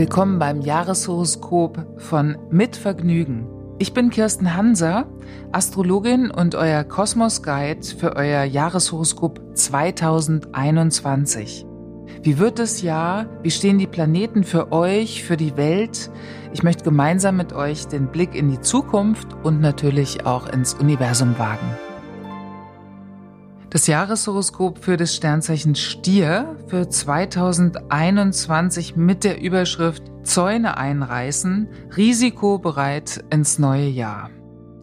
Willkommen beim Jahreshoroskop von Mit Vergnügen. Ich bin Kirsten Hanser, Astrologin und euer Kosmos Guide für euer Jahreshoroskop 2021. Wie wird das Jahr? Wie stehen die Planeten für euch, für die Welt? Ich möchte gemeinsam mit euch den Blick in die Zukunft und natürlich auch ins Universum wagen. Das Jahreshoroskop für das Sternzeichen Stier für 2021 mit der Überschrift Zäune einreißen, risikobereit ins neue Jahr.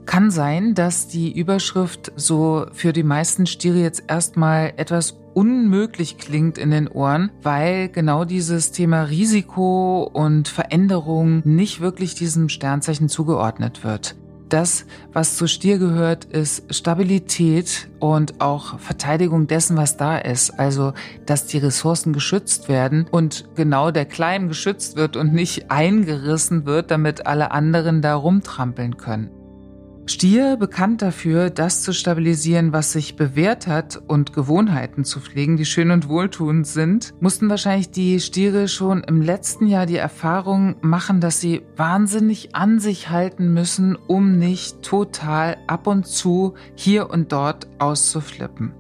Kann sein, dass die Überschrift so für die meisten Stiere jetzt erstmal etwas unmöglich klingt in den Ohren, weil genau dieses Thema Risiko und Veränderung nicht wirklich diesem Sternzeichen zugeordnet wird. Das, was zu Stier gehört, ist Stabilität und auch Verteidigung dessen, was da ist. Also, dass die Ressourcen geschützt werden und genau der Klein geschützt wird und nicht eingerissen wird, damit alle anderen da rumtrampeln können. Stier bekannt dafür, das zu stabilisieren, was sich bewährt hat und Gewohnheiten zu pflegen, die schön und wohltuend sind, mussten wahrscheinlich die Stiere schon im letzten Jahr die Erfahrung machen, dass sie wahnsinnig an sich halten müssen, um nicht total ab und zu hier und dort auszuflippen.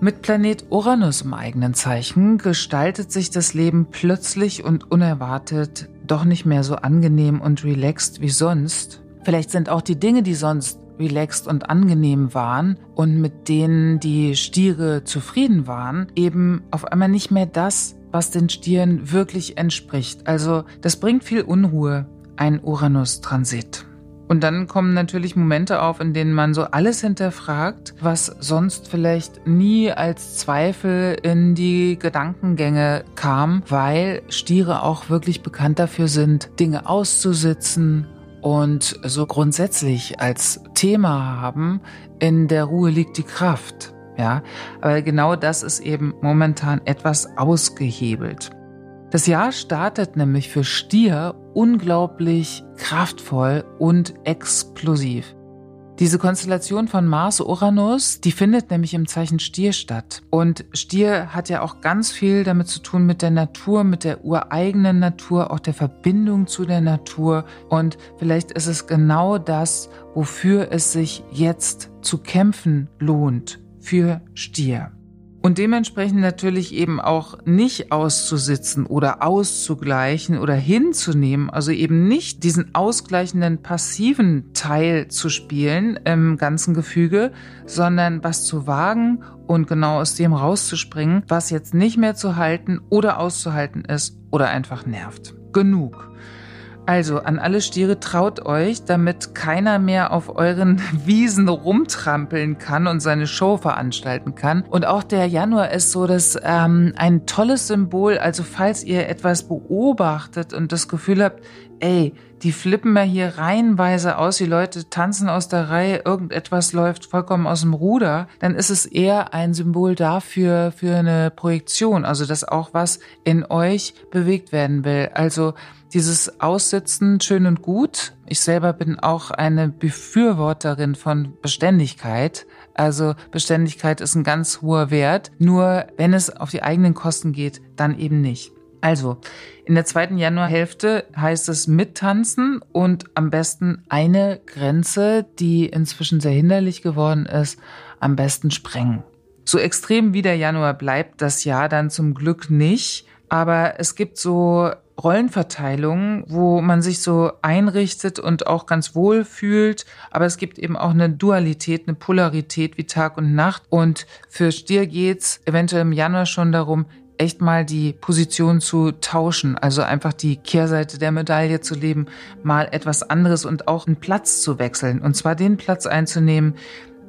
Mit Planet Uranus im eigenen Zeichen gestaltet sich das Leben plötzlich und unerwartet doch nicht mehr so angenehm und relaxed wie sonst, Vielleicht sind auch die Dinge, die sonst relaxed und angenehm waren und mit denen die Stiere zufrieden waren, eben auf einmal nicht mehr das, was den Stieren wirklich entspricht. Also das bringt viel Unruhe, ein Uranus-Transit. Und dann kommen natürlich Momente auf, in denen man so alles hinterfragt, was sonst vielleicht nie als Zweifel in die Gedankengänge kam, weil Stiere auch wirklich bekannt dafür sind, Dinge auszusitzen, und so grundsätzlich als Thema haben, in der Ruhe liegt die Kraft. Ja, aber genau das ist eben momentan etwas ausgehebelt. Das Jahr startet nämlich für Stier unglaublich kraftvoll und explosiv. Diese Konstellation von Mars-Uranus, die findet nämlich im Zeichen Stier statt. Und Stier hat ja auch ganz viel damit zu tun mit der Natur, mit der ureigenen Natur, auch der Verbindung zu der Natur. Und vielleicht ist es genau das, wofür es sich jetzt zu kämpfen lohnt für Stier. Und dementsprechend natürlich eben auch nicht auszusitzen oder auszugleichen oder hinzunehmen, also eben nicht diesen ausgleichenden passiven Teil zu spielen im ganzen Gefüge, sondern was zu wagen und genau aus dem rauszuspringen, was jetzt nicht mehr zu halten oder auszuhalten ist oder einfach nervt. Genug. Also an alle Stiere traut euch, damit keiner mehr auf euren Wiesen rumtrampeln kann und seine Show veranstalten kann. Und auch der Januar ist so dass ähm, ein tolles Symbol. Also falls ihr etwas beobachtet und das Gefühl habt, ey, die flippen mir hier reihenweise aus, die Leute tanzen aus der Reihe, irgendetwas läuft vollkommen aus dem Ruder, dann ist es eher ein Symbol dafür, für eine Projektion, also dass auch was in euch bewegt werden will. Also dieses Aussitzen schön und gut. Ich selber bin auch eine Befürworterin von Beständigkeit. Also Beständigkeit ist ein ganz hoher Wert. Nur wenn es auf die eigenen Kosten geht, dann eben nicht. Also, in der zweiten Januarhälfte heißt es mittanzen und am besten eine Grenze, die inzwischen sehr hinderlich geworden ist, am besten sprengen. So extrem wie der Januar bleibt das Jahr dann zum Glück nicht, aber es gibt so Rollenverteilung, wo man sich so einrichtet und auch ganz wohl fühlt. Aber es gibt eben auch eine Dualität, eine Polarität wie Tag und Nacht. Und für Stier geht's eventuell im Januar schon darum, echt mal die Position zu tauschen, also einfach die Kehrseite der Medaille zu leben, mal etwas anderes und auch einen Platz zu wechseln. Und zwar den Platz einzunehmen,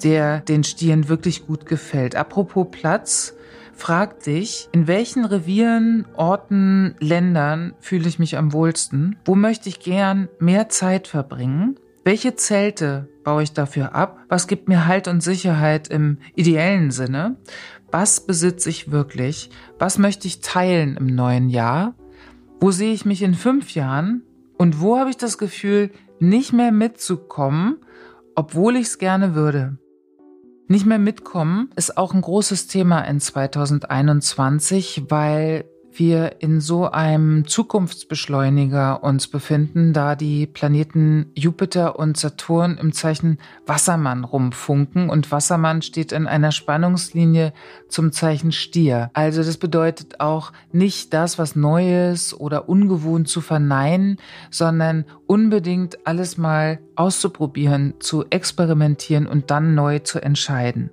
der den Stieren wirklich gut gefällt. Apropos Platz, Frag dich, in welchen Revieren, Orten, Ländern fühle ich mich am wohlsten? Wo möchte ich gern mehr Zeit verbringen? Welche Zelte baue ich dafür ab? Was gibt mir Halt und Sicherheit im ideellen Sinne? Was besitze ich wirklich? Was möchte ich teilen im neuen Jahr? Wo sehe ich mich in fünf Jahren? Und wo habe ich das Gefühl, nicht mehr mitzukommen, obwohl ich es gerne würde? Nicht mehr mitkommen ist auch ein großes Thema in 2021, weil wir in so einem Zukunftsbeschleuniger uns befinden, da die Planeten Jupiter und Saturn im Zeichen Wassermann rumfunken und Wassermann steht in einer Spannungslinie zum Zeichen Stier. Also das bedeutet auch nicht das, was Neues oder ungewohnt zu verneinen, sondern unbedingt alles mal auszuprobieren, zu experimentieren und dann neu zu entscheiden.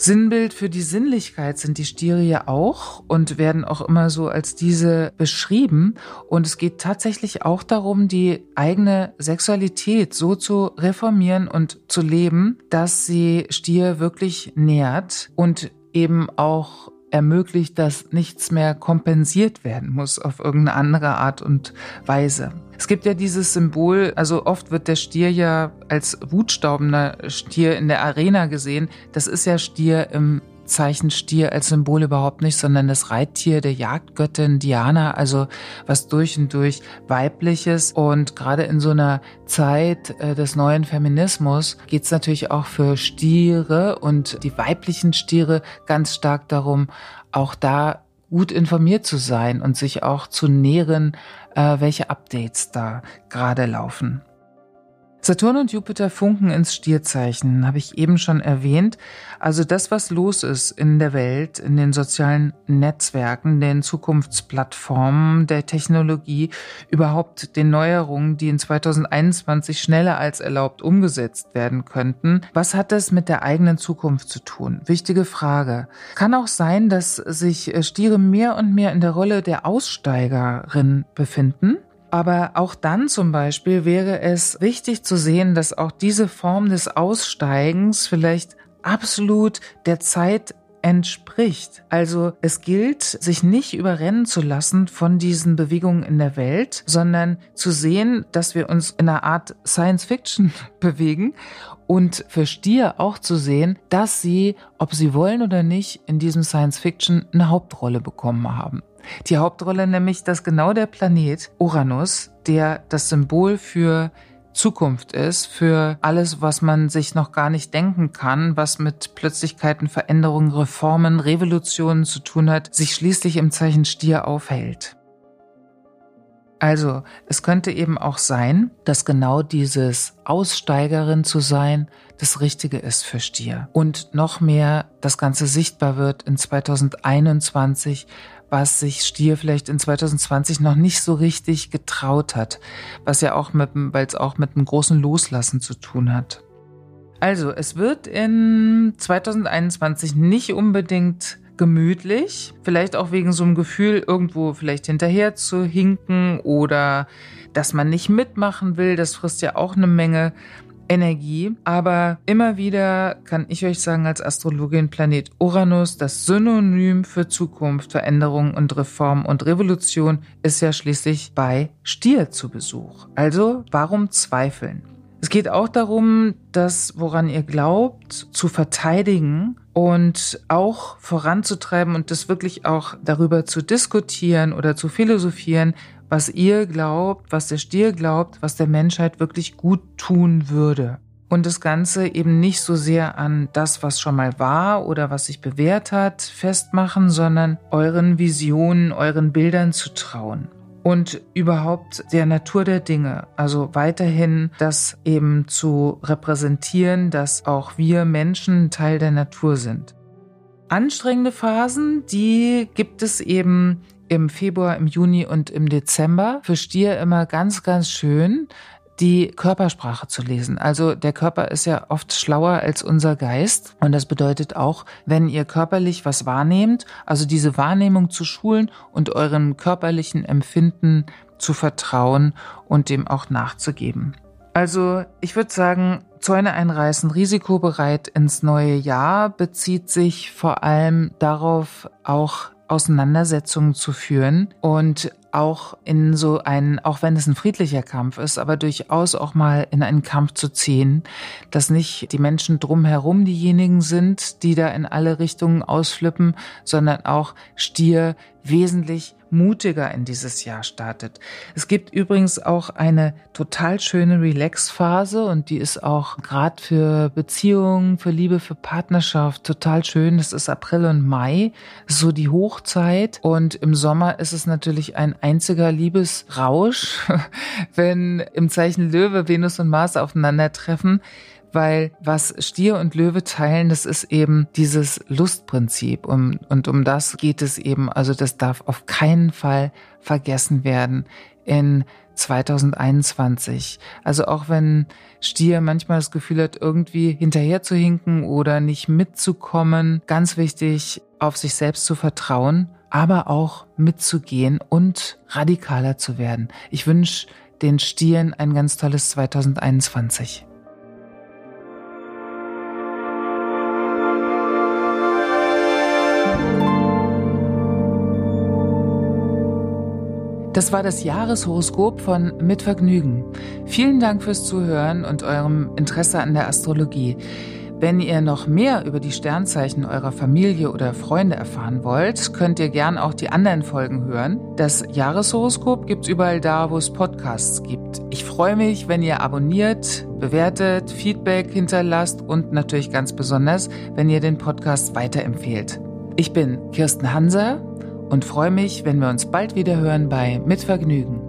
Sinnbild für die Sinnlichkeit sind die Stiere ja auch und werden auch immer so als diese beschrieben. Und es geht tatsächlich auch darum, die eigene Sexualität so zu reformieren und zu leben, dass sie Stier wirklich nährt und eben auch ermöglicht, dass nichts mehr kompensiert werden muss auf irgendeine andere Art und Weise. Es gibt ja dieses Symbol, also oft wird der Stier ja als wutstaubender Stier in der Arena gesehen. Das ist ja Stier im Zeichen Stier als Symbol überhaupt nicht, sondern das Reittier der Jagdgöttin Diana, also was durch und durch weibliches. Und gerade in so einer Zeit äh, des neuen Feminismus geht es natürlich auch für Stiere und die weiblichen Stiere ganz stark darum, auch da gut informiert zu sein und sich auch zu nähren, äh, welche Updates da gerade laufen. Saturn und Jupiter funken ins Stierzeichen, habe ich eben schon erwähnt. Also das, was los ist in der Welt, in den sozialen Netzwerken, den Zukunftsplattformen, der Technologie, überhaupt den Neuerungen, die in 2021 schneller als erlaubt umgesetzt werden könnten. Was hat das mit der eigenen Zukunft zu tun? Wichtige Frage. Kann auch sein, dass sich Stiere mehr und mehr in der Rolle der Aussteigerin befinden? Aber auch dann zum Beispiel wäre es wichtig zu sehen, dass auch diese Form des Aussteigens vielleicht absolut der Zeit entspricht. Also es gilt, sich nicht überrennen zu lassen von diesen Bewegungen in der Welt, sondern zu sehen, dass wir uns in einer Art Science Fiction bewegen und für Stier auch zu sehen, dass sie, ob sie wollen oder nicht, in diesem Science Fiction eine Hauptrolle bekommen haben. Die Hauptrolle nämlich, dass genau der Planet Uranus, der das Symbol für Zukunft ist, für alles, was man sich noch gar nicht denken kann, was mit Plötzlichkeiten, Veränderungen, Reformen, Revolutionen zu tun hat, sich schließlich im Zeichen Stier aufhält. Also, es könnte eben auch sein, dass genau dieses Aussteigerin zu sein das Richtige ist für Stier. Und noch mehr das Ganze sichtbar wird in 2021, was sich Stier vielleicht in 2020 noch nicht so richtig getraut hat, was ja auch mit, weil es auch mit einem großen Loslassen zu tun hat. Also, es wird in 2021 nicht unbedingt gemütlich, vielleicht auch wegen so einem Gefühl, irgendwo vielleicht hinterher zu hinken oder dass man nicht mitmachen will, das frisst ja auch eine Menge Energie. Aber immer wieder kann ich euch sagen, als Astrologin Planet Uranus, das Synonym für Zukunft, Veränderung und Reform und Revolution ist ja schließlich bei Stier zu Besuch. Also warum zweifeln? Es geht auch darum, das, woran ihr glaubt, zu verteidigen und auch voranzutreiben und das wirklich auch darüber zu diskutieren oder zu philosophieren, was ihr glaubt, was der Stier glaubt, was der Menschheit wirklich gut tun würde. Und das Ganze eben nicht so sehr an das, was schon mal war oder was sich bewährt hat, festmachen, sondern euren Visionen, euren Bildern zu trauen. Und überhaupt der Natur der Dinge, also weiterhin das eben zu repräsentieren, dass auch wir Menschen Teil der Natur sind. Anstrengende Phasen, die gibt es eben im Februar, im Juni und im Dezember. Für Stier immer ganz, ganz schön die Körpersprache zu lesen. Also der Körper ist ja oft schlauer als unser Geist. Und das bedeutet auch, wenn ihr körperlich was wahrnehmt, also diese Wahrnehmung zu schulen und euren körperlichen Empfinden zu vertrauen und dem auch nachzugeben. Also ich würde sagen, Zäune einreißen, risikobereit ins neue Jahr bezieht sich vor allem darauf, auch Auseinandersetzungen zu führen und auch in so einen, auch wenn es ein friedlicher Kampf ist, aber durchaus auch mal in einen Kampf zu ziehen, dass nicht die Menschen drumherum diejenigen sind, die da in alle Richtungen ausflippen, sondern auch Stier wesentlich mutiger in dieses Jahr startet. Es gibt übrigens auch eine total schöne Relax-Phase und die ist auch gerade für Beziehungen, für Liebe, für Partnerschaft total schön. Das ist April und Mai, so die Hochzeit. Und im Sommer ist es natürlich ein einziger Liebesrausch, wenn im Zeichen Löwe Venus und Mars aufeinandertreffen weil was Stier und Löwe teilen, das ist eben dieses Lustprinzip und, und um das geht es eben. Also das darf auf keinen Fall vergessen werden in 2021. Also auch wenn Stier manchmal das Gefühl hat, irgendwie hinterher zu hinken oder nicht mitzukommen, ganz wichtig, auf sich selbst zu vertrauen, aber auch mitzugehen und radikaler zu werden. Ich wünsche den Stieren ein ganz tolles 2021. Das war das Jahreshoroskop von Mit Vergnügen. Vielen Dank fürs Zuhören und eurem Interesse an der Astrologie. Wenn ihr noch mehr über die Sternzeichen eurer Familie oder Freunde erfahren wollt, könnt ihr gern auch die anderen Folgen hören. Das Jahreshoroskop gibt's überall da, wo es Podcasts gibt. Ich freue mich, wenn ihr abonniert, bewertet, Feedback hinterlasst und natürlich ganz besonders, wenn ihr den Podcast weiterempfehlt. Ich bin Kirsten Hanser und freue mich, wenn wir uns bald wieder hören bei Mit Vergnügen.